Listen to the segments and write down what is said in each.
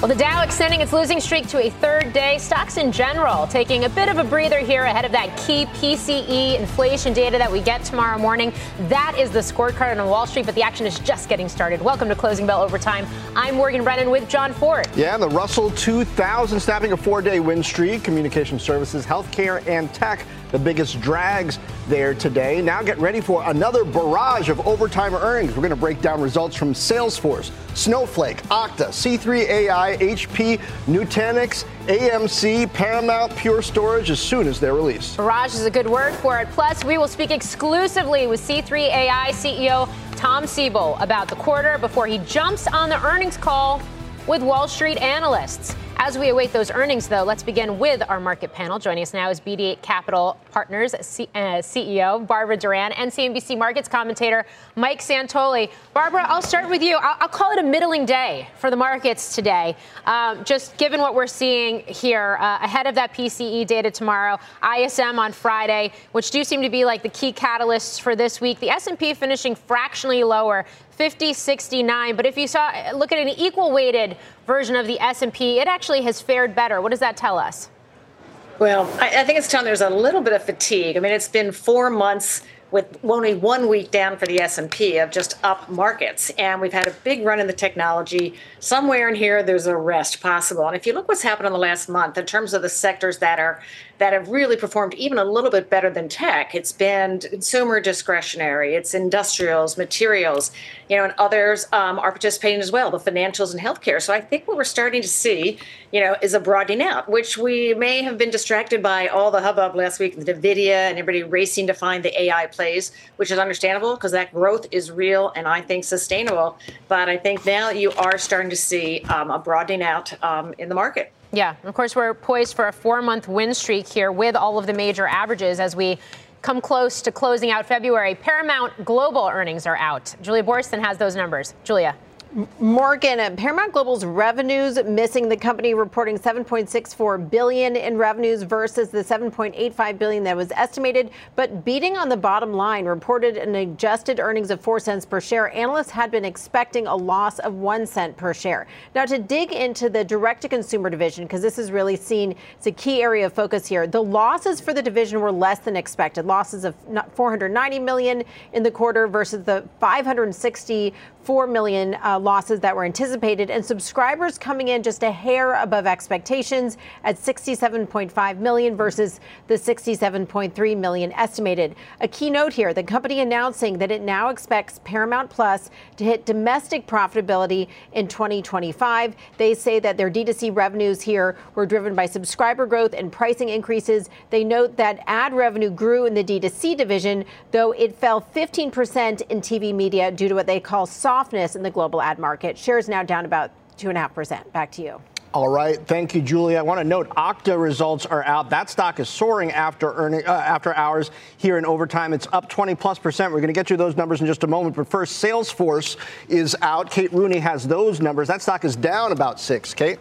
Well, the Dow extending its losing streak to a third day. Stocks in general taking a bit of a breather here ahead of that key PCE inflation data that we get tomorrow morning. That is the scorecard on Wall Street, but the action is just getting started. Welcome to Closing Bell Overtime. I'm Morgan Brennan with Jon Fortt. Yeah, the Russell 2000 snapping a four day win streak. Communication services, healthcare, and tech the biggest drags there today. Now get ready for another barrage of overtime earnings. We're going to break down results from Salesforce, Snowflake, Okta, C3AI, HP, Nutanix, AMC, Paramount, Pure Storage as soon as they're released. Barrage is a good word for it. Plus, we will speak exclusively with C3AI CEO Tom Siebel about the quarter before he jumps on the earnings call with Wall Street analysts. As we await those earnings, though, let's begin with our market panel. Joining us now is BD Capital Partners C- uh, CEO Barbara Doran and CNBC Markets commentator Mike Santoli. Barbara, I'll start with you. I'll, I'll call it a middling day for the markets today, um, just given what we're seeing here uh, ahead of that PCE data tomorrow, ISM on Friday, which do seem to be like the key catalysts for this week. The S&P finishing fractionally lower, 5069. But if you saw look at an equal weighted version of the S&P, it actually has fared better. What does that tell us? Well, I, I think it's telling there's a little bit of fatigue. I mean, it's been four months with only one week down for the S&P of just up markets and we've had a big run in the technology somewhere in here there's a rest possible and if you look what's happened in the last month in terms of the sectors that are that have really performed even a little bit better than tech it's been consumer discretionary it's industrials materials you know and others um, are participating as well the financials and healthcare so i think what we're starting to see you know is a broadening out which we may have been distracted by all the hubbub last week the nvidia and everybody racing to find the ai plays, which is understandable because that growth is real and I think sustainable. But I think now you are starting to see um, a broadening out um, in the market. Yeah, of course, we're poised for a four month win streak here with all of the major averages as we come close to closing out February. Paramount Global earnings are out. Julia Boorstin has those numbers. Julia. Morgan, uh, Paramount Global's revenues missing the company reporting 7.64 billion in revenues versus the 7.85 billion that was estimated, but beating on the bottom line reported an adjusted earnings of 4 cents per share. Analysts had been expecting a loss of 1 cent per share. Now to dig into the direct to consumer division because this is really seen it's a key area of focus here. The losses for the division were less than expected. Losses of 490 million in the quarter versus the 560 4 million uh, losses that were anticipated, and subscribers coming in just a hair above expectations at 67.5 million versus the 67.3 million estimated. A keynote here the company announcing that it now expects Paramount Plus to hit domestic profitability in 2025. They say that their D2C revenues here were driven by subscriber growth and pricing increases. They note that ad revenue grew in the D2C division, though it fell 15% in TV media due to what they call soft softness in the global ad market. Shares now down about 2.5%. Back to you. All right, thank you, Julie. I want to note Okta results are out. That stock is soaring after earning uh, after hours here in overtime. It's up 20 plus percent. We're going to get you those numbers in just a moment. But first, Salesforce is out. Kate Rooney has those numbers. That stock is down about six. Kate.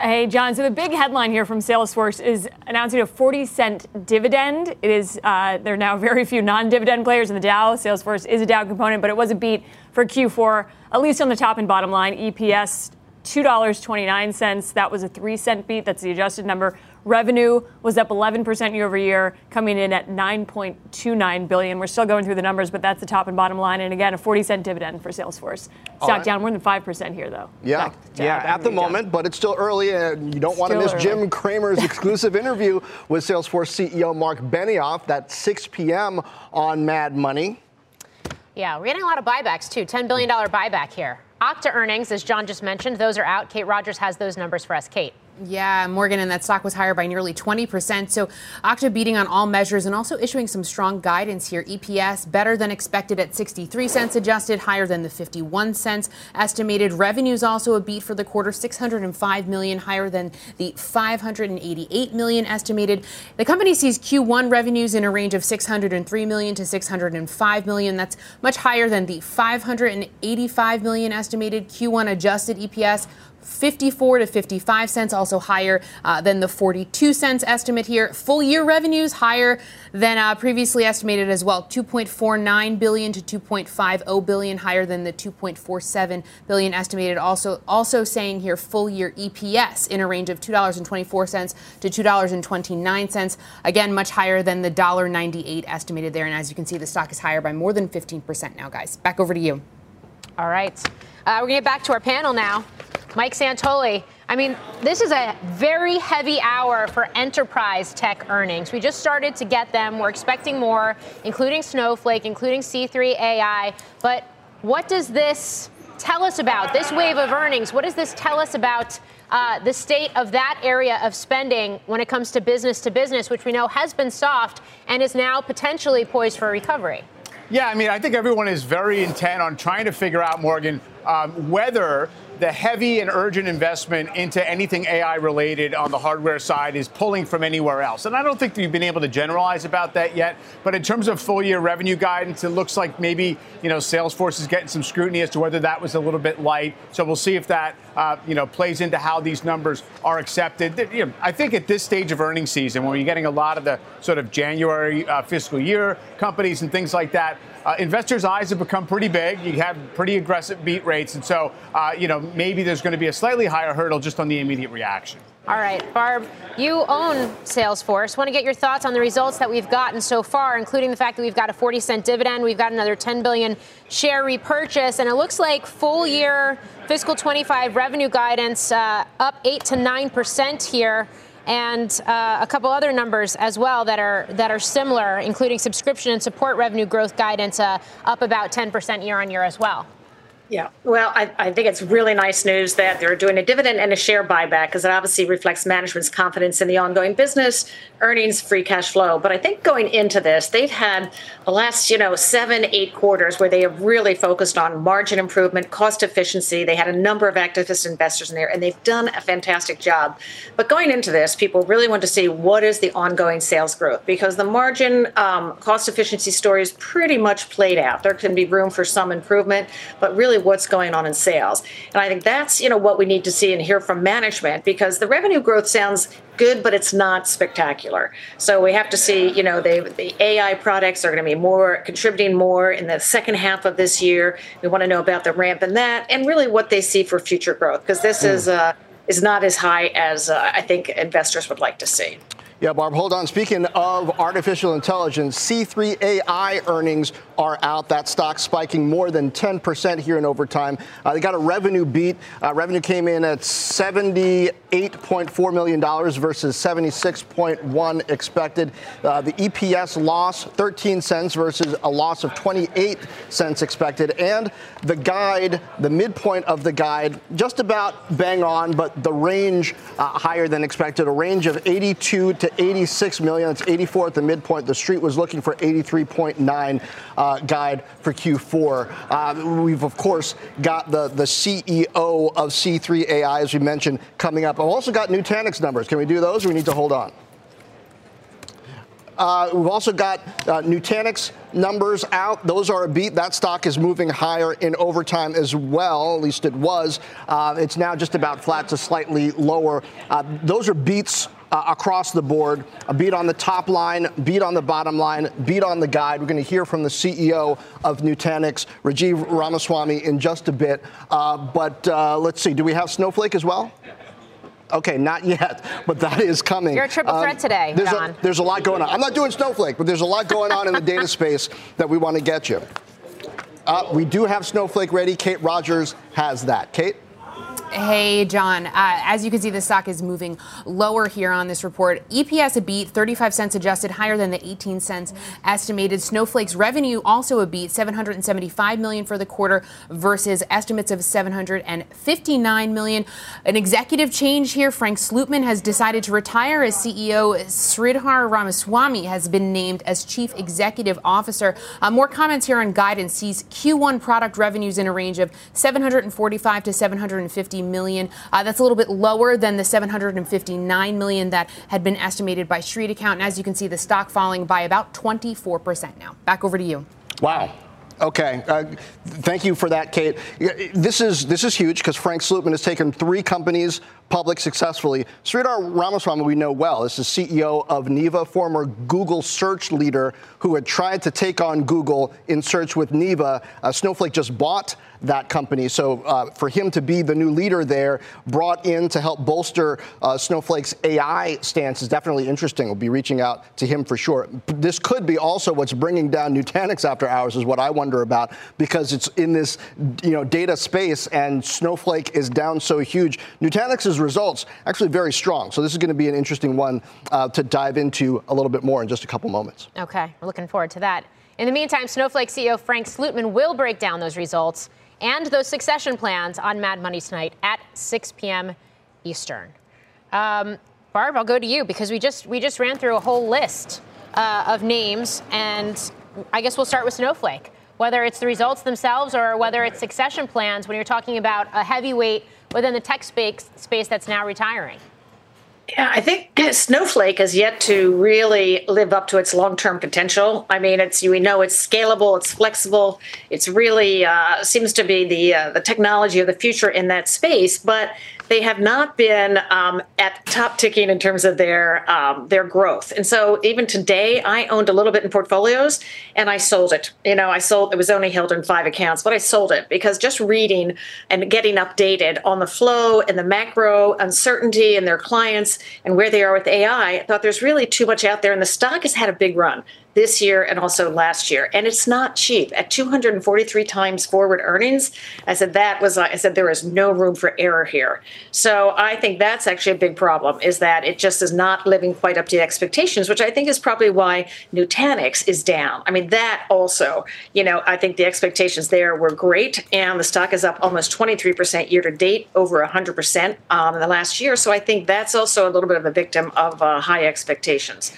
Hey, Jon. So the big headline here from Salesforce is announcing a 40 cent dividend. It is uh, there are now very few non-dividend players in the Dow. Salesforce is a Dow component, but it was a beat for Q4, at least on the top and bottom line. EPS $2.29. That was a 3 cent beat. That's the adjusted number. Revenue was up 11% year over year, coming in at 9.29 billion. We're still going through the numbers, but that's the top and bottom line. And again, a 40 cent dividend for Salesforce. Stock right. down more than 5% here, though. Yeah, back, yeah, at the moment, down. but it's still early, and you don't want to miss early. Jim Cramer's exclusive interview with Salesforce CEO Marc Benioff. That's 6 p.m. on Mad Money. Yeah, we're getting a lot of buybacks too. $10 billion buyback here. Okta earnings, as Jon just mentioned, those are out. Kate Rogers has those numbers for us. Kate. Yeah, Morgan, and that stock was higher by nearly 20%. So Okta beating on all measures and also issuing some strong guidance here. EPS better than expected at 63 cents adjusted, higher than the 51 cents estimated. Revenues also a beat for the quarter, 605 million, higher than the 588 million estimated. The company sees Q1 revenues in a range of 603 million to 605 million. That's much higher than the 585 million estimated Q1 adjusted EPS 54 to 55 cents, also higher uh, than the 42 cents estimate here. Full year revenues higher than uh, previously estimated as well, 2.49 billion to 2.50 billion, higher than the 2.47 billion estimated. Also, also saying here full year EPS in a range of $2.24 to $2.29. Again, much higher than the $1.98 estimated there. And as you can see, the stock is higher by more than 15% now, guys. Back over to you. All right. Uh, we're going to get back to our panel now. Mike Santoli. I mean, this is a very heavy hour for enterprise tech earnings. We just started to get them. We're expecting more, including Snowflake, including C3 AI. But what does this tell us about this wave of earnings? What does this tell us about uh, the state of that area of spending when it comes to business to business, which we know has been soft and is now potentially poised for recovery? Yeah, I mean, I think everyone is very intent on trying to figure out, Morgan, um, whether the heavy and urgent investment into anything AI related on the hardware side is pulling from anywhere else. And I don't think we've been able to generalize about that yet. But in terms of full year revenue guidance, it looks like maybe, you know, Salesforce is getting some scrutiny as to whether that was a little bit light. So we'll see if that, uh, you know, plays into how these numbers are accepted. You know, I think at this stage of earnings season, when you're getting a lot of the sort of January uh, fiscal year companies and things like that, uh, investors' eyes have become pretty big. You have pretty aggressive beat rates. And so, uh, you know, maybe there's going to be a slightly higher hurdle just on the immediate reaction. All right, Barb, you own Salesforce. Want to get your thoughts on the results that we've gotten so far, including the fact that we've got a 40 cent dividend, we've got another 10 billion share repurchase, and it looks like full year fiscal 25 revenue guidance uh, up 8 to 9 percent here and uh, a couple other numbers as well that are that are similar, including subscription and support revenue growth guidance uh, up about 10% year on year as well. Yeah, well, I, I, think it's really nice news that they're doing a dividend and a share buyback because it obviously reflects management's confidence in the ongoing business, earnings, free cash flow. But I think going into this, they've had the last, you know, seven, eight quarters where they have really focused on margin improvement, cost efficiency. They had a number of activist investors in there, and they've done a fantastic job. But going into this, people really want to see what is the ongoing sales growth because the margin um, cost efficiency story is pretty much played out. There can be room for some improvement, but really what's going on in sales. And I think that's, you know, what we need to see and hear from management because the revenue growth sounds good, but it's not spectacular. So we have to see, you know, they, the AI products are going to be more contributing more in the second half of this year. We want to know about the ramp in that and really what they see for future growth because this mm. is uh, is not as high as uh, I think investors would like to see. Yeah, Barb, hold on. Speaking of artificial intelligence, C3 AI earnings are out. That stock spiking more than 10% here in overtime. Uh, they got a revenue beat. Uh, revenue came in at $78.4 million versus 76.1 expected. Uh, the EPS loss, 13 cents versus a loss of 28 cents expected. And the guide, the midpoint of the guide, just about bang on, but the range uh, higher than expected, a range of 82 to 86 million. It's 84 at the midpoint. The street was looking for 83.9 uh, guide for Q4. Uh, we've of course got the the CEO of C3 AI, as we mentioned, coming up. I've also got Nutanix numbers. Can we do those? or We need to hold on. Uh, we've also got uh, Nutanix numbers out. Those are a beat. That stock is moving higher in overtime as well. At least it was. Uh, it's now just about flat to slightly lower. Uh, those are beats uh, across the board. A beat on the top line, beat on the bottom line, beat on the guide. We're going to hear from the CEO of Nutanix, Rajiv Ramaswami, in just a bit. Uh, but uh, let's see, do we have Snowflake as well? Okay, not yet, but that is coming. You're a triple threat um, today, there's A, there's a lot going on. I'm not doing Snowflake, but there's a lot going on in the data space that we want to get you. Uh, we do have Snowflake ready. Kate Rogers has that. Kate? Hey, Jon. Uh, as you can see, the stock is moving lower here on this report. EPS a beat, 35 cents adjusted, higher than the 18 cents estimated. Snowflake's revenue also a beat, 775 million for the quarter versus estimates of 759 million. An executive change here. Frank Slootman has decided to retire as CEO. Sridhar Ramaswamy has been named as chief executive officer. Uh, more comments here on guidance sees Q1 product revenues in a range of 745 to 750 million. Uh, that's a little bit lower than the 759 million that had been estimated by StreetAccount. And as you can see, the stock falling by about 24% now. Back over to you. Wow. Okay, uh, thank you for that, Kate. This is this is huge because Frank Slootman has taken three companies public successfully. Sridhar Ramaswamy, we know well, is the CEO of Neeva, former Google search leader who had tried to take on Google in search with Neeva. Uh, Snowflake just bought that company. So uh, for him to be the new leader there, brought in to help bolster uh, Snowflake's AI stance is definitely interesting. We'll be reaching out to him for sure. This could be also what's bringing down Nutanix after hours is what I wonder about because it's in this you know data space and Snowflake is down so huge. Nutanix's results actually very strong. So this is going to be an interesting one uh, to dive into a little bit more in just a couple moments. Okay, we're looking forward to that. In the meantime, Snowflake CEO Frank Slootman will break down those results and those succession plans on Mad Money tonight at 6 p.m. Eastern. Um, Barb, I'll go to you because we just we just ran through a whole list uh, of names, and I guess we'll start with Snowflake. Whether it's the results themselves or whether it's succession plans, when you're talking about a heavyweight within the tech space, space that's now retiring? Yeah, I think Snowflake has yet to really live up to its long-term potential. I mean, it's we know it's scalable, it's flexible, it's really uh, seems to be the uh, the technology of the future in that space. But they have not been um, at top ticking in terms of their um, their growth. And so even today, I owned a little bit in portfolios, and I sold it. You know, I sold. It was only held in five accounts, but I sold it because just reading and getting updated on the flow and the macro uncertainty and their clients and where they are with AI, I thought there's really too much out there, and the stock has had a big run this year and also last year. And it's not cheap. At 243 times forward earnings, I said that was I said there is no room for error here. So I think that's actually a big problem is that it just is not living quite up to expectations, which I think is probably why Nutanix is down. I mean that also, you know, I think the expectations there were great and the stock is up almost 23% year to date, over 100% um, in the last year. So I think that's also a little bit of a victim of uh, high expectations.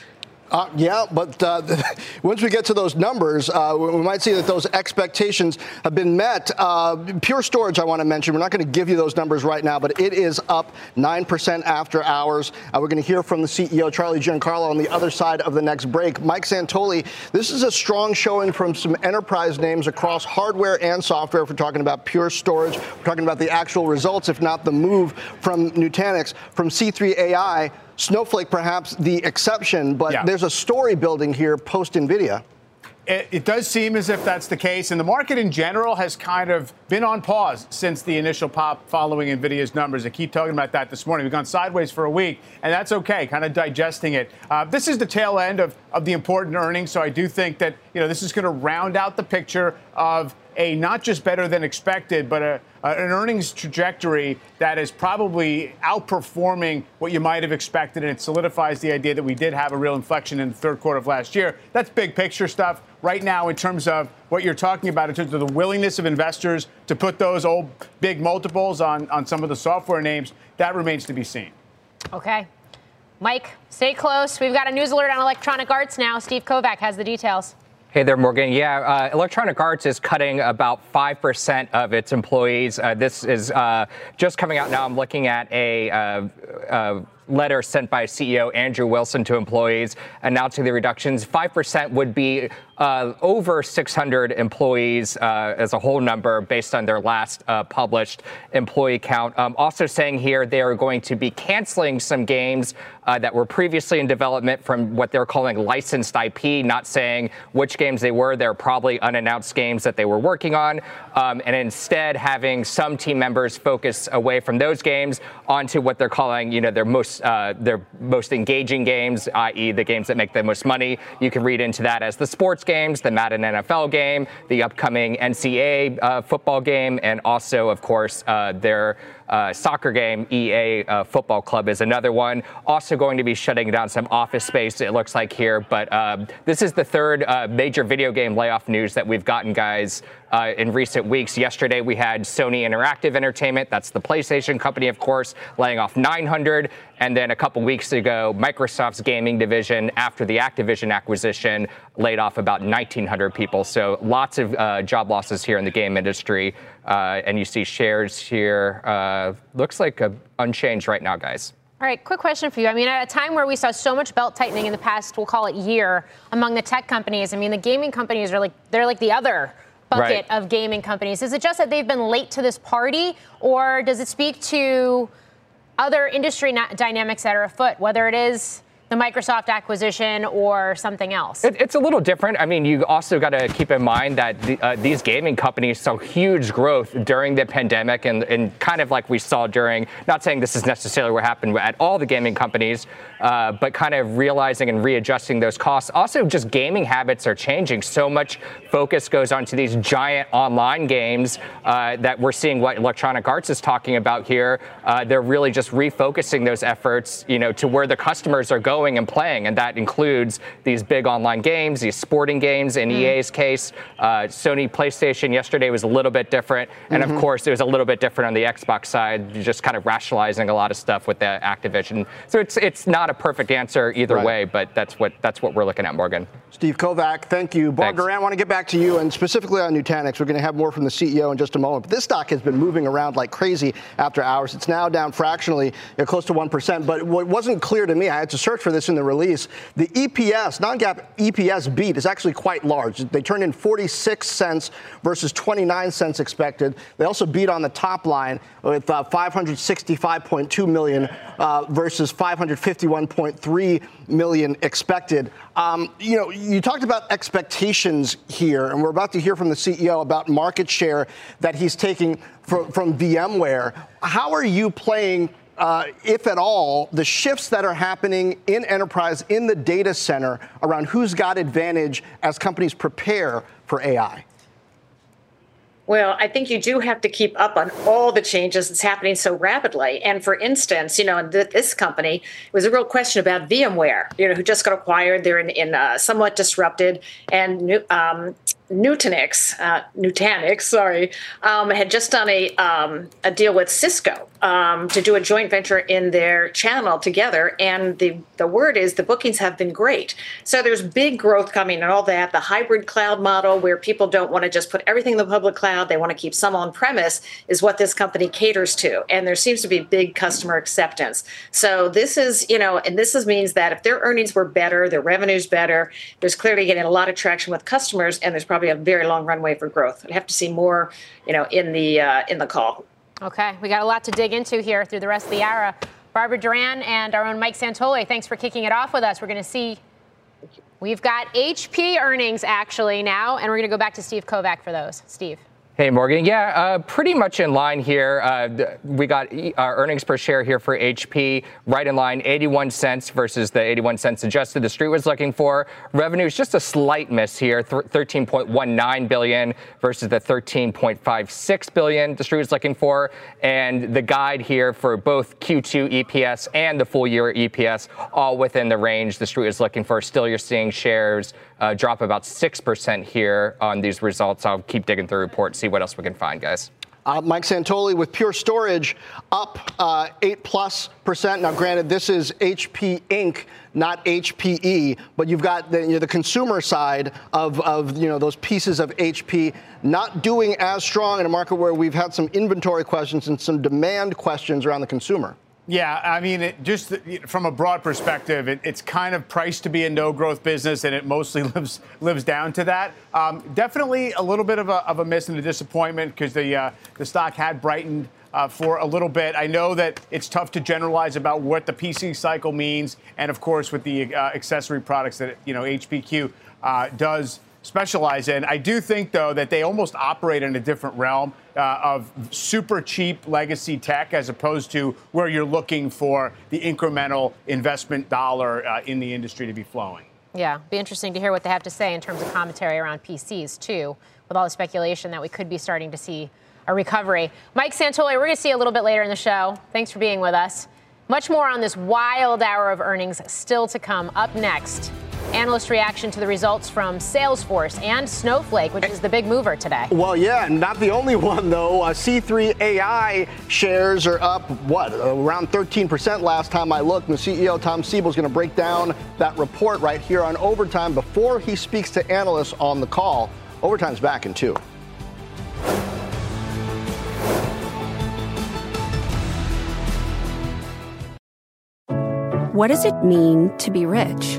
Uh, yeah, but uh, once we get to those numbers, uh, we might see that those expectations have been met. Uh, Pure Storage, I want to mention, we're not going to give you those numbers right now, but it is up 9% after hours. Uh, we're going to hear from the CEO, Charlie Giancarlo, on the other side of the next break. Mike Santoli, this is a strong showing from some enterprise names across hardware and software. If we're talking about Pure Storage, we're talking about the actual results, if not the move from Nutanix, from C3 AI Snowflake perhaps the exception, but yeah. there's a story building here post NVIDIA. It, it, does seem as if that's the case, and the market in general has kind of been on pause since the initial pop following NVIDIA's numbers. I keep talking about that this morning. We've gone sideways for a week, and that's okay, kind of digesting it. Uh, this is the tail end of, of the important earnings, so I do think that you know this is going to round out the picture of a not just better than expected, but a, a, an earnings trajectory that is probably outperforming what you might have expected, and it solidifies the idea that we did have a real inflection in the third quarter of last year. That's big picture stuff. Right now, in terms of what you're talking about, in terms of the willingness of investors to put those old big multiples on, on some of the software names, that remains to be seen. Okay. Mike, stay close. We've got a news alert on electronic arts now. Steve Kovach has the details. Hey there, Morgan. Yeah, uh, Electronic Arts is cutting about 5% of its employees. Uh, this is uh, just coming out now. I'm looking at a uh, uh, letter sent by CEO Andrew Wilson to employees announcing the reductions. 5% would be uh, over 600 employees uh, as a whole number based on their last uh, published employee count. Um, also saying here they are going to be canceling some games uh, that were previously in development from what they're calling licensed IP, not saying which games they were. They're probably unannounced games that they were working on, um, and instead having some team members focus away from those games onto what they're calling, you know, their most uh, their most engaging games, i.e., the games that make the most money. You can read into that as the sports sports games, the Madden NFL game, the upcoming NCAA uh, football game, and also, of course, uh, their uh, soccer game, EA uh, Football Club is another one. Also going to be shutting down some office space, it looks like here. But um, this is the third uh, major video game layoff news that we've gotten, guys, uh, in recent weeks. Yesterday, we had Sony Interactive Entertainment, that's the PlayStation company, of course, laying off 900. And then a couple weeks ago, Microsoft's gaming division, after the Activision acquisition, laid off about 1,900 people. So lots of uh, job losses here in the game industry. Uh, and you see shares here. Uh, looks like a, unchanged right now, guys. All right, quick question for you. I mean, at a time where we saw so much belt tightening in the past, we'll call it year, among the tech companies, I mean, the gaming companies are like, they're like the other bucket right. of gaming companies. Is it just that they've been late to this party, or does it speak to other industry na- dynamics that are afoot, whether it is the Microsoft acquisition or something else? It, it's a little different. I mean, you also got to keep in mind that the, uh, these gaming companies saw huge growth during the pandemic and, and, kind of like we saw during, not saying this is necessarily what happened at all the gaming companies, uh, but kind of realizing and readjusting those costs. Also, just gaming habits are changing. So much focus goes onto these giant online games uh, that we're seeing what Electronic Arts is talking about here. Uh, they're really just refocusing those efforts, you know, to where the customers are going going and playing, and that includes these big online games, these sporting games. In mm. EA's case, uh, Sony PlayStation yesterday was a little bit different, and mm-hmm. of course, it was a little bit different on the Xbox side, just kind of rationalizing a lot of stuff with the Activision. So it's it's not a perfect answer either right. way, but that's what that's what we're looking at, Morgan. Steve Kovach, thank you. Barb Doran, I want to get back to you, and specifically on Nutanix. We're going to have more from the CEO in just a moment. But this stock has been moving around like crazy after hours. It's now down fractionally, you know, close to 1%. But what wasn't clear to me, I had to search for this in the release, the EPS, non-GAAP EPS beat is actually quite large. They turned in 46 cents versus 29 cents expected. They also beat on the top line with uh, 565.2 million uh, versus 551.3 million expected. Um, you know, you talked about expectations here, and we're about to hear from the CEO about market share that he's taking from, from VMware. How are you playing? Uh, if at all, the shifts that are happening in enterprise, in the data center, around who's got advantage as companies prepare for AI? Well, I think you do have to keep up on all the changes that's happening so rapidly. And for instance, you know, this company was a real question about VMware, you know, who just got acquired. They're in, in uh, somewhat disrupted, and um, Nutanix, uh, Nutanix, sorry, um, had just done a um, a deal with Cisco um, to do a joint venture in their channel together, and the the word is the bookings have been great. So there's big growth coming and all that. The hybrid cloud model, where people don't want to just put everything in the public cloud, they want to keep some on premise, is what this company caters to, and there seems to be big customer acceptance. So this is, you know, and this is, means that if their earnings were better, their revenues better, there's clearly getting a lot of traction with customers, and there's probably a very long runway for growth. I'd have to see more, you know, in the uh, in the call. Okay, we got a lot to dig into here through the rest of the hour. Barbara Doran and our own Mike Santoli, thanks for kicking it off with us. We're going to see. We've got HP earnings actually now, and we're going to go back to Steve Kovach for those. Steve. Hey, Morgan. Yeah, uh, pretty much in line here. Uh, we got our earnings per share here for HP right in line, 81 cents versus the 81 cents adjusted the street was looking for. Revenue is just a slight miss here, 13.19 billion versus the 13.56 billion the street was looking for. And the guide here for both Q2 EPS and the full year EPS, all within the range the street was looking for. Still, you're seeing shares uh, drop about 6% here on these results. I'll keep digging through the report, see what else we can find, guys. Uh, Mike Santoli with Pure Storage up uh, 8 plus percent. Now, granted, this is HP Inc., not HPE, but you've got the, you know, the consumer side of, of you know, those pieces of HP not doing as strong in a market where we've had some inventory questions and some demand questions around the consumer. Yeah, I mean, it, just from a broad perspective, it, it's kind of priced to be a no-growth business, and it mostly lives lives down to that. Um, definitely a little bit of a, of a miss and a disappointment because the uh, the stock had brightened uh, for a little bit. I know that it's tough to generalize about what the PC cycle means, and of course, with the uh, accessory products that you know HPQ uh, does specialize in. I do think, though, that they almost operate in a different realm uh, of super cheap legacy tech as opposed to where you're looking for the incremental investment dollar uh, in the industry to be flowing. Yeah, be interesting to hear what they have to say in terms of commentary around PCs too, with all the speculation that we could be starting to see a recovery. Mike Santoli, we're going to see you a little bit later in the show. Thanks for being with us. Much more on this wild hour of earnings still to come. Up next, analyst reaction to the results from Salesforce and Snowflake, which is the big mover today. Well, yeah, not the only one, though. Uh, C3 AI shares are up, what, around 13% last time I looked. And the CEO, Tom Siebel, is going to break down that report right here on Overtime before he speaks to analysts on the call. Overtime's back in two. What does it mean to be rich?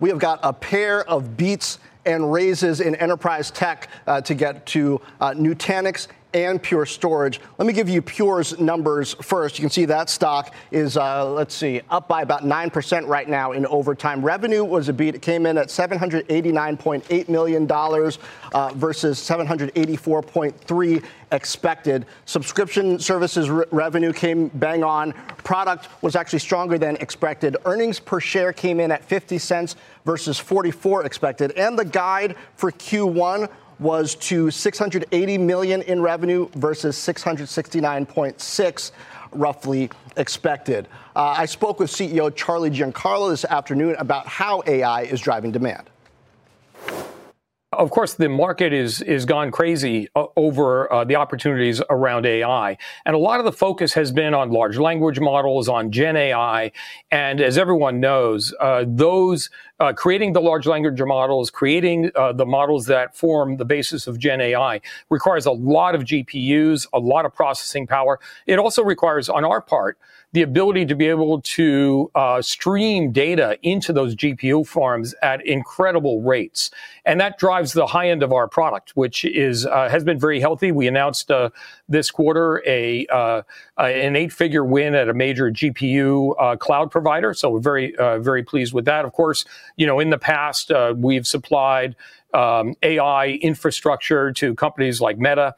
We have got a pair of beats and raises in enterprise tech uh, to get to uh, Nutanix and Pure Storage. Let me give you Pure's numbers first. You can see that stock is, uh, let's see, up by about 9% right now in overtime. Revenue was a beat. It came in at $789.8 million uh, versus 784.3 expected. Subscription services re- revenue came bang on. Product was actually stronger than expected. Earnings per share came in at 50 cents versus 44 expected. And the guide for Q1 was to 680 million in revenue versus 669.6 roughly expected. Uh, I spoke with CEO Charlie Giancarlo this afternoon about how AI is driving demand of course, the market is is gone crazy uh, over uh, the opportunities around AI, and a lot of the focus has been on large language models, on Gen AI, and as everyone knows, uh, those uh, creating the large language models, creating uh, the models that form the basis of Gen AI requires a lot of GPUs, a lot of processing power. It also requires, on our part, the ability to be able to uh, stream data into those GPU farms at incredible rates, and that drives the high end of our product, which is uh, has been very healthy. We announced uh, this quarter a uh, an eight figure win at a major GPU uh, cloud provider, so we're very uh, very pleased with that. Of course, you know in the past we've supplied um, AI infrastructure to companies like Meta.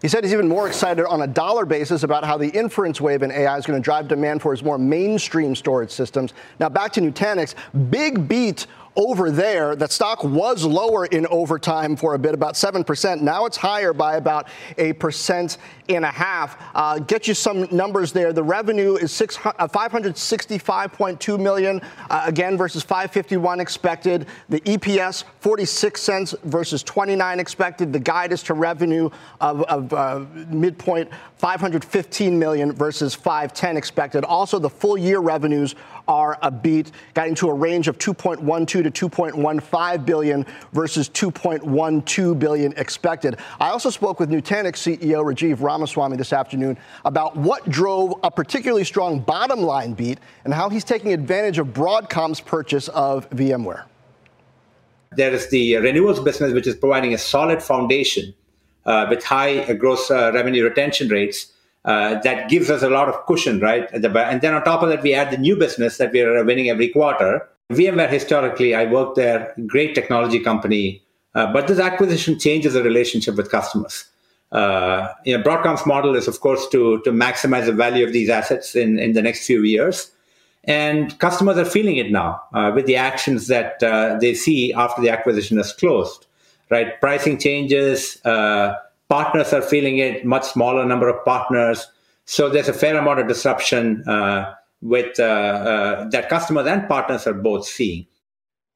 He said he's even more excited on a dollar basis about how the inference wave in AI is going to drive demand for his more mainstream storage systems. Now, back to Nutanix. Big beat over there. That stock was lower in overtime for a bit, about 7%. Now it's higher by about a percent and a half. Uh, get you some numbers there. The revenue is six, uh, 565.2 million, uh, again versus 551 expected. The EPS 46 cents versus 29 expected. The guide is to revenue of, of uh, midpoint 515 million versus 510 expected. Also, the full year revenues are a beat, got into a range of 2.12 to 2.15 billion versus 2.12 billion expected. I also spoke with Nutanix CEO Rajiv Ramaswami this afternoon about what drove a particularly strong bottom line beat and how he's taking advantage of Broadcom's purchase of VMware. There is the renewals business, which is providing a solid foundation uh, with high uh, gross uh, revenue retention rates uh, that gives us a lot of cushion, right? And then on top of that, we add the new business that we are winning every quarter. VMware historically, I worked there, great technology company, uh, but this acquisition changes the relationship with customers. Uh, you know, Broadcom's model is, of course, to to maximize the value of these assets in in the next few years, and customers are feeling it now uh, with the actions that uh, they see after the acquisition is closed. Right, pricing changes uh, Partners are feeling it, much smaller number of partners. So there's a fair amount of disruption uh, with uh, uh, that customers and partners are both seeing.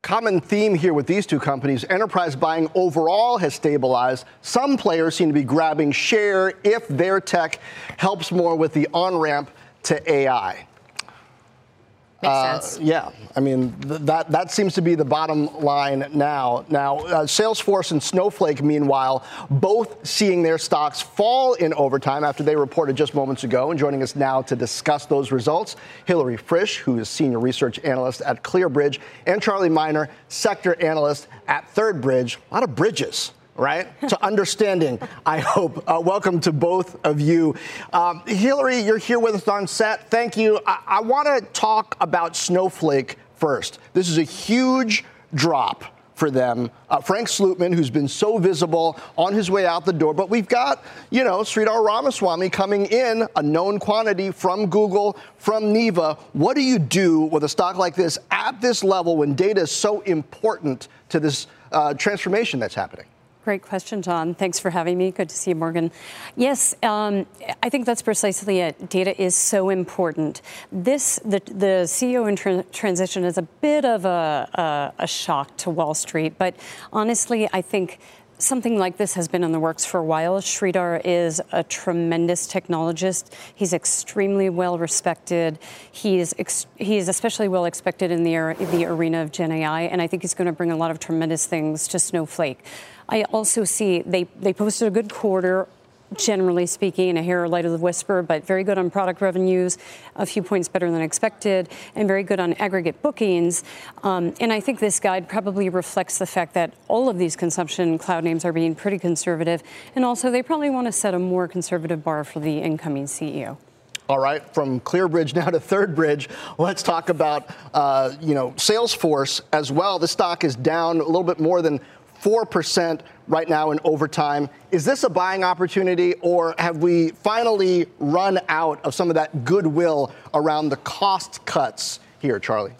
common theme here with these two companies enterprise buying overall has stabilized. Some players seem to be grabbing share if their tech helps more with the on ramp to AI. Makes uh, sense. Yeah, I mean th- that that seems to be the bottom line now. Now, uh, Salesforce and Snowflake, meanwhile, both seeing their stocks fall in overtime after they reported just moments ago. And joining us now to discuss those results, Hilary Frisch, who is senior research analyst at ClearBridge, and Charlie Miner, sector analyst at Third Bridge. A lot of bridges right? to understanding, I hope. Uh, welcome to both of you. Um, Hilary, you're here with us on set. Thank you. I, I want to talk about Snowflake first. This is a huge drop for them. Uh, Frank Slootman, who's been so visible on his way out the door, but we've got, you know, Sridhar Ramaswamy coming in, a known quantity from Google, from Neeva. What do you do with a stock like this at this level when data is so important to this uh, transformation that's happening? Great question, Jon. Thanks for having me. Good to see you, Morgan. Yes, um, I think that's precisely it. Data is so important. This, the, the CEO in tra- transition is a bit of a, a, a shock to Wall Street, but honestly, I think something like this has been in the works for a while. Sridhar is a tremendous technologist. He's extremely well respected. He's ex- he's especially well expected in the, the arena of Gen AI, and I think he's going to bring a lot of tremendous things to Snowflake. I also see they, they posted a good quarter generally speaking, a hair light of the whisper, but very good on product revenues, a few points better than expected, and very good on aggregate bookings. Um, and I think this guide probably reflects the fact that all of these consumption cloud names are being pretty conservative, and also they probably want to set a more conservative bar for the incoming CEO. All right, from ClearBridge now to Third Bridge, let's talk about uh, you know Salesforce as well. The stock is down a little bit more than 4% right now in overtime. Is this a buying opportunity, or have we finally run out of some of that goodwill around the cost cuts here, Charlie?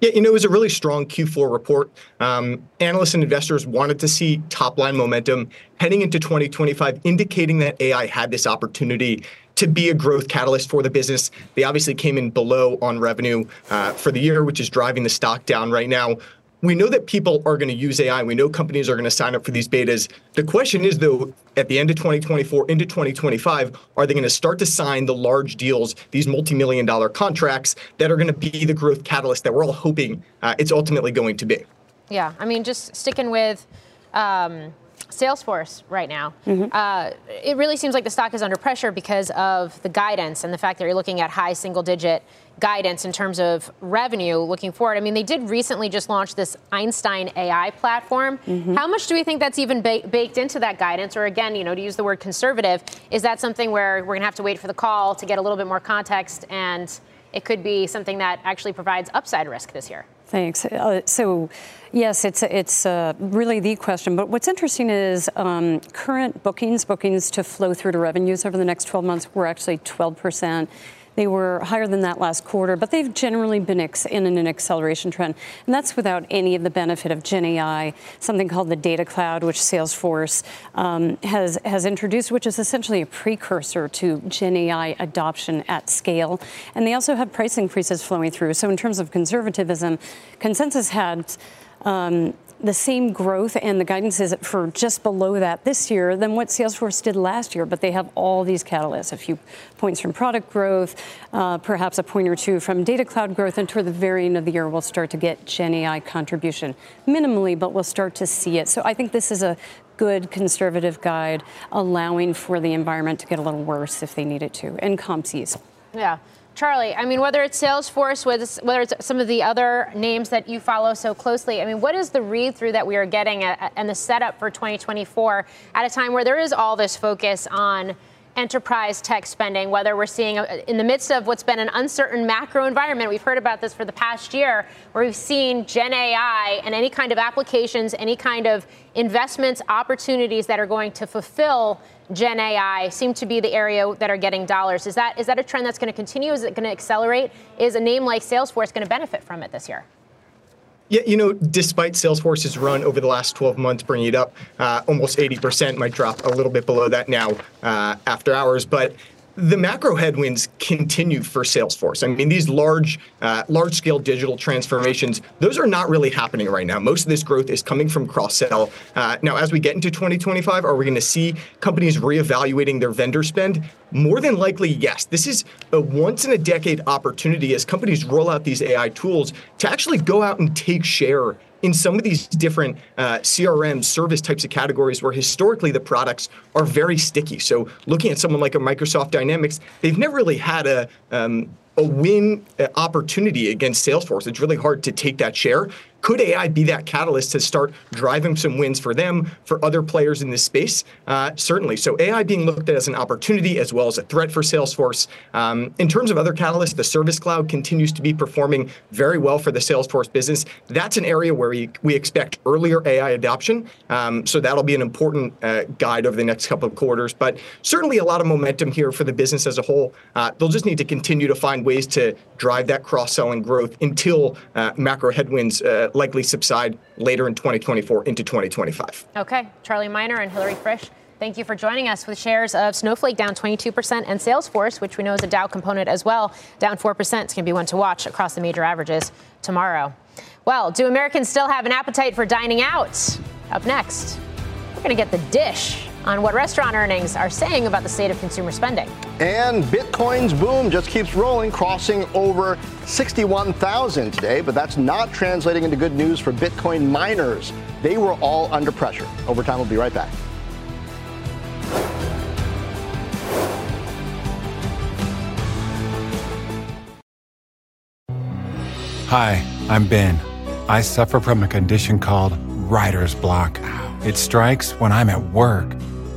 Yeah, you know, it was a really strong Q4 report. Um, analysts and investors wanted to see top line momentum heading into 2025, indicating that AI had this opportunity to be a growth catalyst for the business. They obviously came in below on revenue uh, for the year, which is driving the stock down right now we know that people are going to use AI. We know companies are going to sign up for these betas. The question is, though, at the end of 2024 into 2025, are they going to start to sign the large deals, these multi-million dollar contracts that are going to be the growth catalyst that we're all hoping uh, it's ultimately going to be? Yeah, I mean, just sticking with um, Salesforce right now, mm-hmm. uh, it really seems like the stock is under pressure because of the guidance and the fact that you're looking at high single digit guidance in terms of revenue looking forward. I mean, they did recently just launch this Einstein AI platform. Mm-hmm. How much do we think that's even ba- baked into that guidance? Or again, you know, to use the word conservative, is that something where we're going to have to wait for the call to get a little bit more context and it could be something that actually provides upside risk this year? Thanks. Uh, so, yes, it's it's uh, really the question. But what's interesting is um, current bookings, bookings to flow through to revenues over the next 12 months, were actually 12 percent they were higher than that last quarter, but they've generally been ex- in an acceleration trend. And that's without any of the benefit of Gen AI, something called the Data Cloud, which Salesforce um, has, has introduced, which is essentially a precursor to Gen AI adoption at scale. And they also have price increases flowing through. So, in terms of conservatism, consensus had um, the same growth, and the guidance is for just below that this year than what Salesforce did last year. But they have all these catalysts a few points from product growth, uh, perhaps a point or two from data cloud growth, and toward the very end of the year, we'll start to get Gen AI contribution minimally, but we'll start to see it. So I think this is a good conservative guide, allowing for the environment to get a little worse if they need it to, and CompSys. Yeah. Charlie, I mean, whether it's Salesforce, whether it's some of the other names that you follow so closely, I mean, what is the read through that we are getting and the setup for 2024 at a time where there is all this focus on enterprise tech spending, whether we're seeing in the midst of what's been an uncertain macro environment. We've heard about this for the past year, where we've seen Gen AI and any kind of applications, any kind of investments, opportunities that are going to fulfill Gen AI seem to be the area that are getting dollars. Is that is that a trend that's going to continue? Is it going to accelerate? Is a name like Salesforce going to benefit from it this year? Yeah, you know, despite Salesforce's run over the last 12 months, bringing it up uh, almost 80%, might drop a little bit below that now uh, after hours. But the macro headwinds continue for Salesforce. I mean, these large, uh, large-scale digital transformations, those are not really happening right now. Most of this growth is coming from cross-sell. Uh, now, as we get into 2025, are we going to see companies reevaluating their vendor spend? More than likely, yes. This is a once-in-a-decade opportunity as companies roll out these AI tools to actually go out and take share in some of these different uh, CRM service types of categories where historically the products are very sticky. So looking at someone like a Microsoft Dynamics, they've never really had a um, a win uh, opportunity against Salesforce. It's really hard to take that share. Could AI be that catalyst to start driving some wins for them, for other players in this space? Uh, certainly. So AI being looked at as an opportunity as well as a threat for Salesforce. Um, in terms of other catalysts, the Service Cloud continues to be performing very well for the Salesforce business. That's an area where we, we expect earlier AI adoption. Um, so that'll be an important uh, guide over the next couple of quarters. But certainly a lot of momentum here for the business as a whole. Uh, they'll just need to continue to find ways to drive that cross-selling growth until uh, macro headwinds likely subside later in 2024 into 2025. Okay, Charlie Miner and Hilary Frisch. Thank you for joining us with shares of Snowflake down 22% and Salesforce, which we know is a Dow component as well, down 4%. It's going to be one to watch across the major averages tomorrow. Well, do Americans still have an appetite for dining out? Up next, we're going to get the dish on what restaurant earnings are saying about the state of consumer spending. And Bitcoin's boom just keeps rolling, crossing over 61,000 today, but that's not translating into good news for Bitcoin miners. They were all under pressure. Overtime will be right back. Hi, I'm Ben. I suffer from a condition called writer's block. It strikes when I'm at work.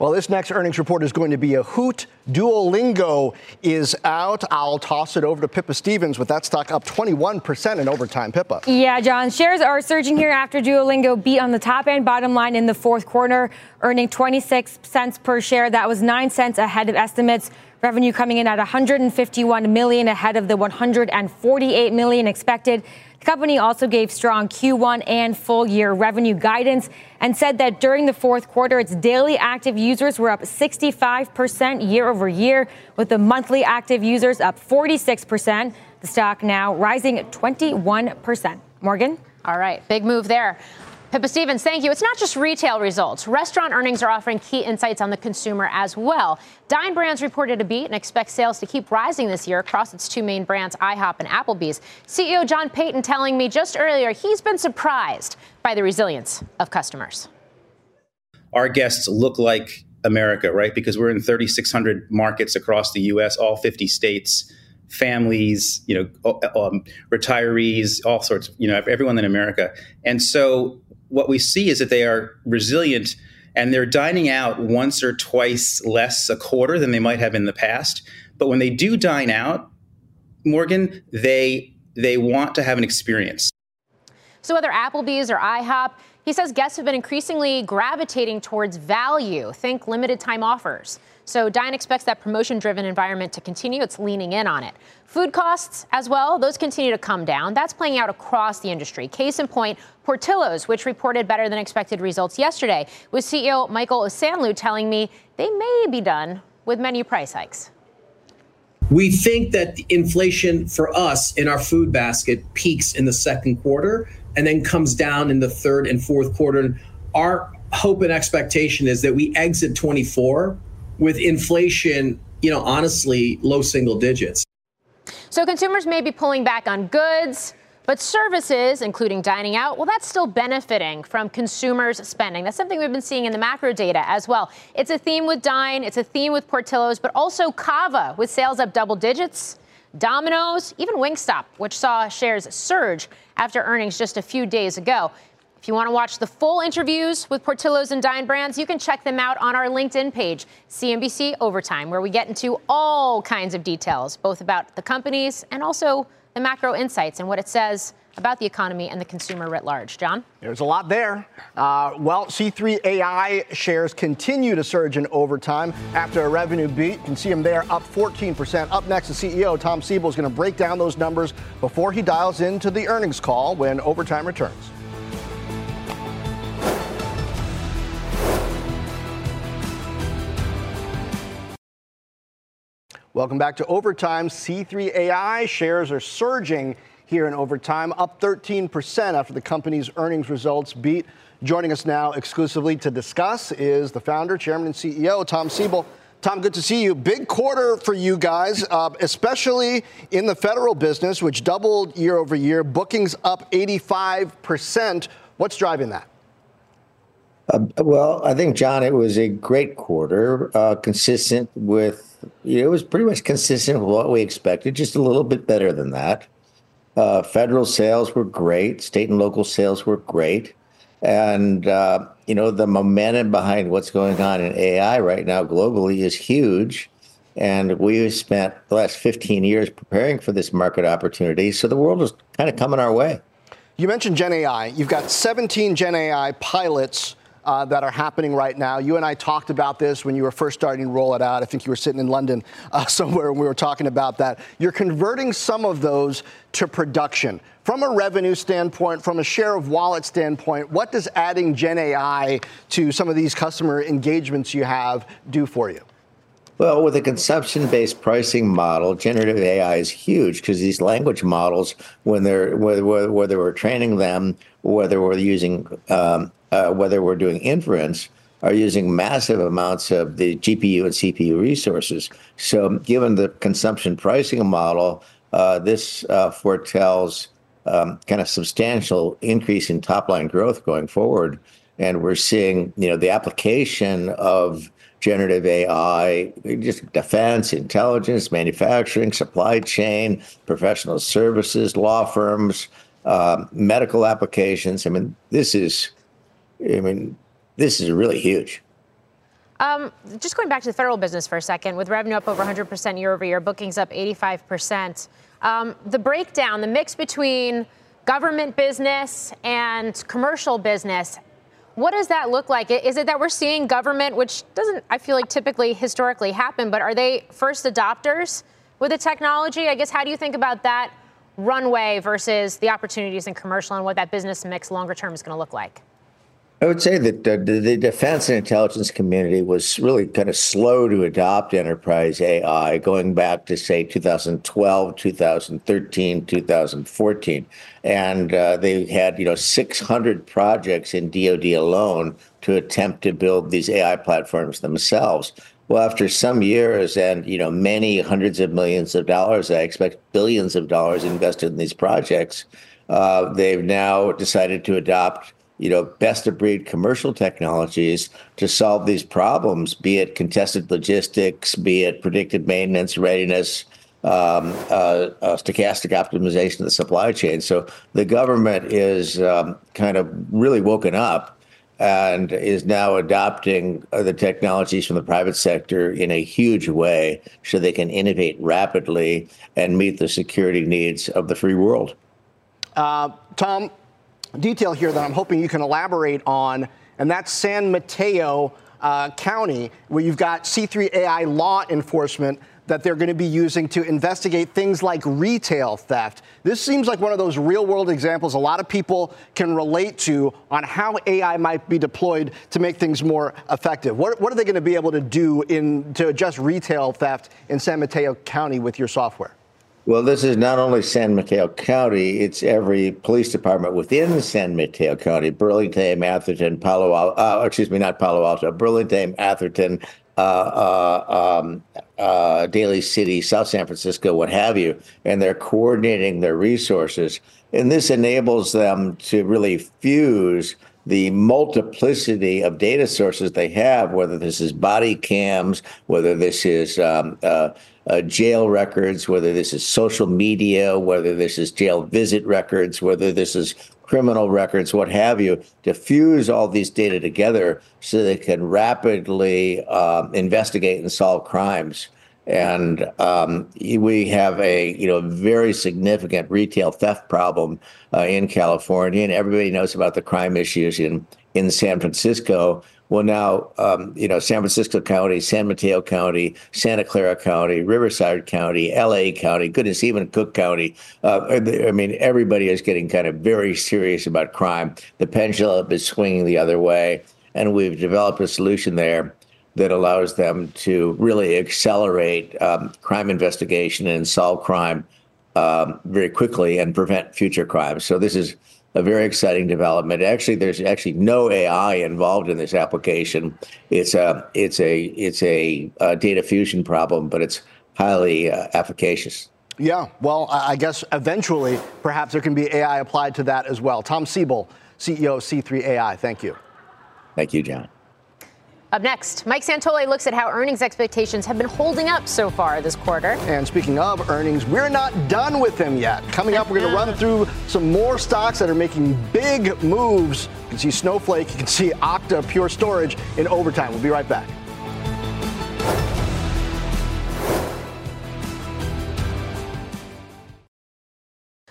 Well, this next earnings report is going to be a hoot. Duolingo is out. I'll toss it over to Pippa Stevens with that stock up 21% in overtime. Pippa. Yeah, Jon. Shares are surging here after Duolingo beat on the top and bottom line in the fourth quarter, earning 26 cents per share. That was 9 cents ahead of estimates. Revenue coming in at 151 million ahead of the 148 million expected. The company also gave strong Q1 and full year revenue guidance and said that during the fourth quarter, its daily active users were up 65% year over year, with the monthly active users up 46%. The stock now rising 21%. Morgan? All right, big move there. Pippa Stevens, thank you. It's not just retail results. Restaurant earnings are offering key insights on the consumer as well. Dine Brands reported a beat and expects sales to keep rising this year across its two main brands, IHOP and Applebee's. CEO John Peyton telling me just earlier he's been surprised by the resilience of customers. Our guests look like America, right? Because we're in 3,600 markets across the U.S., all 50 states families, you know, um, retirees, all sorts, you know, everyone in America. And so what we see is that they are resilient and they're dining out once or twice less a quarter than they might have in the past. But when they do dine out, Morgan, they they want to have an experience. So whether Applebee's or IHOP, he says guests have been increasingly gravitating towards value. Think limited time offers. So Dine expects that promotion driven environment to continue. It's leaning in on it. Food costs as well, those continue to come down. That's playing out across the industry. Case in point, Portillo's, which reported better than expected results yesterday, with CEO Michael Osanloo telling me they may be done with menu price hikes. We think that inflation for us in our food basket peaks in the second quarter and then comes down in the third and fourth quarter. And Our hope and expectation is that we exit 24 with inflation, you know, honestly, low single digits. So consumers may be pulling back on goods, but services, including dining out, well, that's still benefiting from consumers' spending. That's something we've been seeing in the macro data as well. It's a theme with Dine, it's a theme with Portillo's, but also Cava with sales up double digits. Domino's, even Wingstop, which saw shares surge after earnings just a few days ago. If you want to watch the full interviews with Portillo's and Dine Brands, you can check them out on our LinkedIn page, CNBC Overtime, where we get into all kinds of details, both about the companies and also the macro insights and what it says about the economy and the consumer writ large. Jon? There's a lot there. Uh, well, C3 AI shares continue to surge in overtime after a revenue beat. You can see them there up 14%. Up next, the CEO, Tom Siebel, is going to break down those numbers before he dials into the earnings call when overtime returns. Welcome back to Overtime. C3 AI shares are surging here in Overtime, up 13% after the company's earnings results beat. Joining us now exclusively to discuss is the founder, chairman, and CEO, Tom Siebel. Tom, good to see you. Big quarter for you guys, uh, especially in the federal business, which doubled year over year. Bookings up 85%. What's driving that? Uh, well, I think, Jon, it was a great quarter, uh, consistent with it was pretty much consistent with what we expected, just a little bit better than that. Uh, federal sales were great. State and local sales were great. And, uh, you know, the momentum behind what's going on in AI right now globally is huge. And we've spent the last 15 years preparing for this market opportunity. So the world is kind of coming our way. You mentioned Gen AI. You've got 17 Gen AI pilots uh, that are happening right now. You and I talked about this when you were first starting to roll it out. I think you were sitting in London uh, somewhere and we were talking about that. You're converting some of those to production. From a revenue standpoint, from a share of wallet standpoint, what does adding Gen AI to some of these customer engagements you have do for you? Well, with a consumption based pricing model, generative AI is huge because these language models, when they're whether, whether we're training them, whether we're using um, whether we're doing inference, are using massive amounts of the GPU and CPU resources. So, given the consumption pricing model, uh, this uh, foretells um, kind of substantial increase in top line growth going forward. And we're seeing, you know, the application of generative AI, just defense, intelligence, manufacturing, supply chain, professional services, law firms, uh, medical applications. I mean, this is I mean, this is really huge. Um, just going back to the federal business for a second, with revenue up over 100% year over year, bookings up 85%. Um, the breakdown, the mix between government business and commercial business, what does that look like? Is it that we're seeing government, which doesn't, I feel like, typically historically happen, but are they first adopters with the technology? I guess, how do you think about that runway versus the opportunities in commercial and what that business mix longer term is going to look like? I would say that the, the, defense and intelligence community was really kind of slow to adopt enterprise AI going back to, say, 2012, 2013, 2014. And uh, they had, you know, 600 projects in DoD alone to attempt to build these AI platforms themselves. Well, after some years and, you know, many hundreds of millions of dollars, I expect billions of dollars invested in these projects, uh, they've now decided to adopt you know, best of breed commercial technologies to solve these problems, be it contested logistics, be it predictive maintenance, readiness, um, uh, uh, stochastic optimization of the supply chain. So the government is um, kind of really woken up and is now adopting the technologies from the private sector in a huge way so they can innovate rapidly and meet the security needs of the free world. Uh, Tom, detail here that I'm hoping you can elaborate on, and that's San Mateo uh, County, where you've got C3 AI law enforcement that they're going to be using to investigate things like retail theft. This seems like one of those real world examples a lot of people can relate to on how AI might be deployed to make things more effective. What, what are they going to be able to do in, to adjust retail theft in San Mateo County with your software? Well, this is not only San Mateo County, it's every police department within San Mateo County Burlingame, Atherton, Palo Alto, uh, excuse me, not Palo Alto, Burlingame, Atherton, uh, uh, um, uh, Daly City, South San Francisco, what have you. And they're coordinating their resources. And this enables them to really fuse the multiplicity of data sources they have, whether this is body cams, whether this is um, uh, uh, jail records, whether this is social media, whether this is jail visit records, whether this is criminal records, what have you, to fuse all these data together so they can rapidly um, investigate and solve crimes. and um, we have a you know very significant retail theft problem uh, in California, and everybody knows about the crime issues in in San Francisco. Well, now um, you know San Francisco County, San Mateo County, Santa Clara County, Riverside County, L.A. County, goodness, even Cook County. Uh, I mean, everybody is getting kind of very serious about crime. The pendulum is swinging the other way, and we've developed a solution there that allows them to really accelerate um, crime investigation and solve crime um, very quickly and prevent future crimes. So this is a very exciting development. Actually, there's actually no AI involved in this application. It's a it's a it's a, a data fusion problem, but it's highly uh, efficacious. Yeah, well, I guess eventually, perhaps there can be AI applied to that as well. Tom Siebel, CEO of C3 AI. Thank you. Thank you, Jon. Up next, Mike Santoli looks at how earnings expectations have been holding up so far this quarter. And speaking of earnings, we're not done with them yet. Coming up, we're going to run through some more stocks that are making big moves. You can see Snowflake, you can see Okta Pure Storage in overtime. We'll be right back.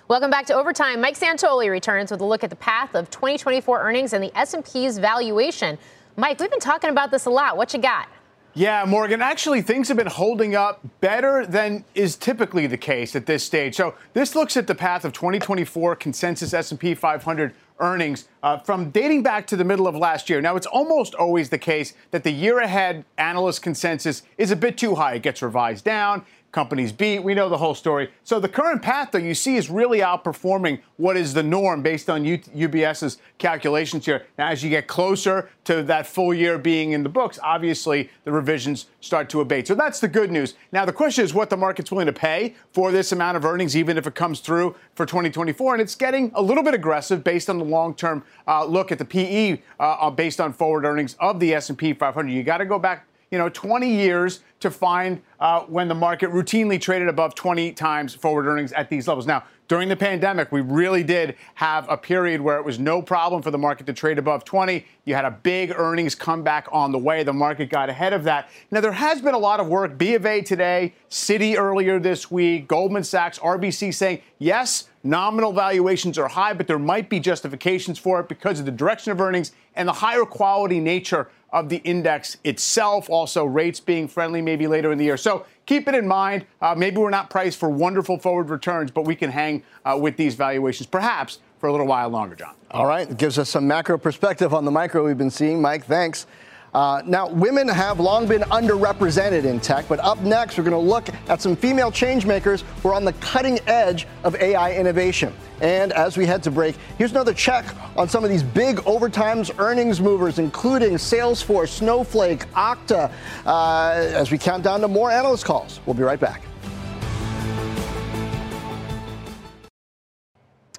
Welcome back to Overtime. Mike Santoli returns with a look at the path of 2024 earnings and the S&P's valuation. Mike, we've been talking about this a lot. What you got? Yeah, Morgan, actually things have been holding up better than is typically the case at this stage. So, this looks at the path of 2024 consensus S&P 500 earnings uh, from dating back to the middle of last year. Now, it's almost always the case that the year ahead analyst consensus is a bit too high. It gets revised down companies beat. We know the whole story. So the current path, though, you see is really outperforming what is the norm based on UBS's calculations here. Now, as you get closer to that full year being in the books, obviously the revisions start to abate. So that's the good news. Now, the question is what the market's willing to pay for this amount of earnings, even if it comes through for 2024. And it's getting a little bit aggressive based on the long-term uh, look at the PE uh, based on forward earnings of the S&P 500. You got to go back you know, 20 years to find uh, when the market routinely traded above 20 times forward earnings at these levels. Now, during the pandemic, we really did have a period where it was no problem for the market to trade above 20. You had a big earnings comeback on the way. The market got ahead of that. Now, there has been a lot of work. B of A today, Citi earlier this week, Goldman Sachs, RBC saying, yes, nominal valuations are high, but there might be justifications for it because of the direction of earnings and the higher quality nature of the index itself. Also, rates being friendly maybe later in the year. So keep it in mind. Uh, maybe we're not priced for wonderful forward returns, but we can hang uh, with these valuations perhaps for a little while longer, Jon. All right. It gives us some macro perspective on the micro we've been seeing. Mike, thanks. Uh, now, women have long been underrepresented in tech, but up next, we're going to look at some female changemakers who are on the cutting edge of AI innovation. And as we head to break, here's another check on some of these big overtimes earnings movers, including Salesforce, Snowflake, Okta, uh, as we count down to more analyst calls. We'll be right back.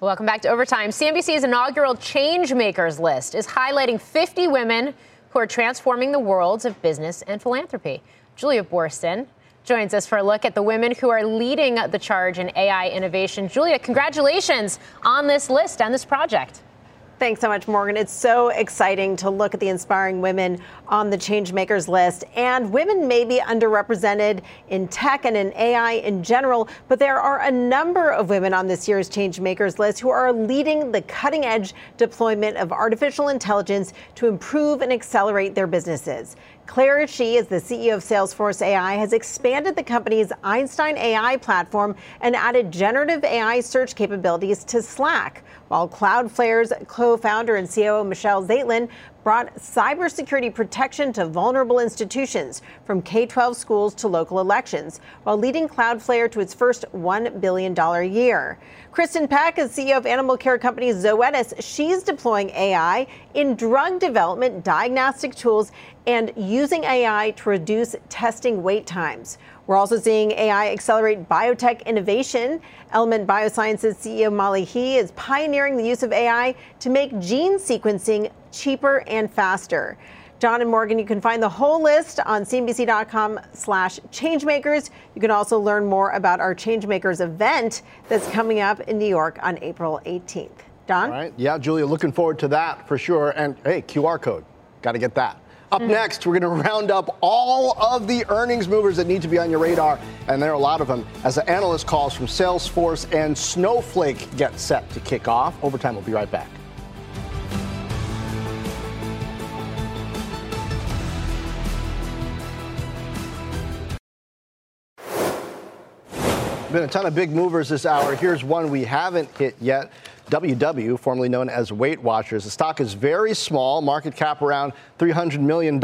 Welcome back to Overtime. CNBC's inaugural Changemakers list is highlighting 50 women who are transforming the worlds of business and philanthropy. Julia Boorstin joins us for a look at the women who are leading the charge in AI innovation. Julia, congratulations on this list and this project. Thanks so much, Morgan. It's so exciting to look at the inspiring women on the Changemakers list. And women may be underrepresented in tech and in AI in general, but there are a number of women on this year's Changemakers list who are leading the cutting edge deployment of artificial intelligence to improve and accelerate their businesses. Clara Shih, is the CEO of Salesforce AI, has expanded the company's Einstein AI platform and added generative AI search capabilities to Slack, while Cloudflare's co founder and COO Michelle Zatlyn brought cybersecurity protection to vulnerable institutions, from K 12 schools to local elections, while leading Cloudflare to its first $1 billion year. Kristin Peck is CEO of animal care company Zoetis. She's deploying AI in drug development, diagnostic tools, and using AI to reduce testing wait times. We're also seeing AI accelerate biotech innovation. Element Biosciences CEO Molly He is pioneering the use of AI to make gene sequencing cheaper and faster. Jon and Morgan, you can find the whole list on cnbc.com slash changemakers. You can also learn more about our Changemakers event that's coming up in New York on April 18th. Don? All right. Yeah, Julia, looking forward to that for sure. And hey, QR code. Got to get that. Up next, we're going to round up all of the earnings movers that need to be on your radar, and there are a lot of them, as the analyst calls from Salesforce and Snowflake get set to kick off. Overtime, we'll be right back. Been a ton of big movers this hour. Here's one we haven't hit yet. WW, formerly known as Weight Watchers. The stock is very small, market cap around $300 million,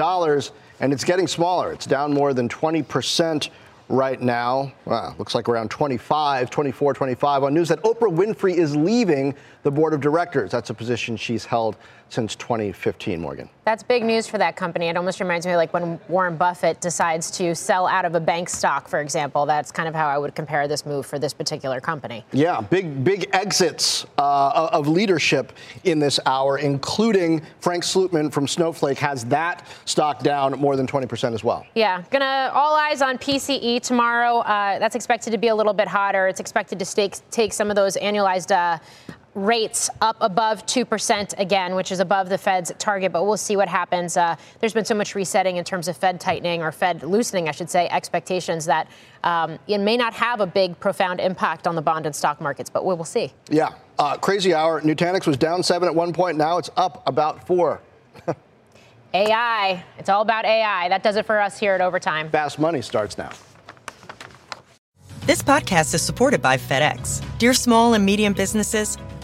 and it's getting smaller. It's down more than 20% right now. Wow, looks like around 25, 24, 25 on news that Oprah Winfrey is leaving the board of directors. That's a position she's held since 2015, Morgan. That's big news for that company. It almost reminds me like when Warren Buffett decides to sell out of a bank stock, for example. That's kind of how I would compare this move for this particular company. Yeah, big big exits uh, of leadership in this hour, including Frank Slootman from Snowflake has that stock down more than 20% as well. Yeah, gonna all eyes on PCE tomorrow. Uh, that's expected to be a little bit hotter. It's expected to stake, take some of those annualized. Uh, rates up above 2% again, which is above the Fed's target, but we'll see what happens. Uh, there's been so much resetting in terms of Fed tightening or Fed loosening, I should say, expectations that um, it may not have a big, profound impact on the bond and stock markets, but we will see. Yeah, uh, crazy hour. Nutanix was down seven at one point. Now it's up about four. AI. It's all about AI. That does it for us here at Overtime. Fast money starts now. This podcast is supported by FedEx. Dear small and medium businesses,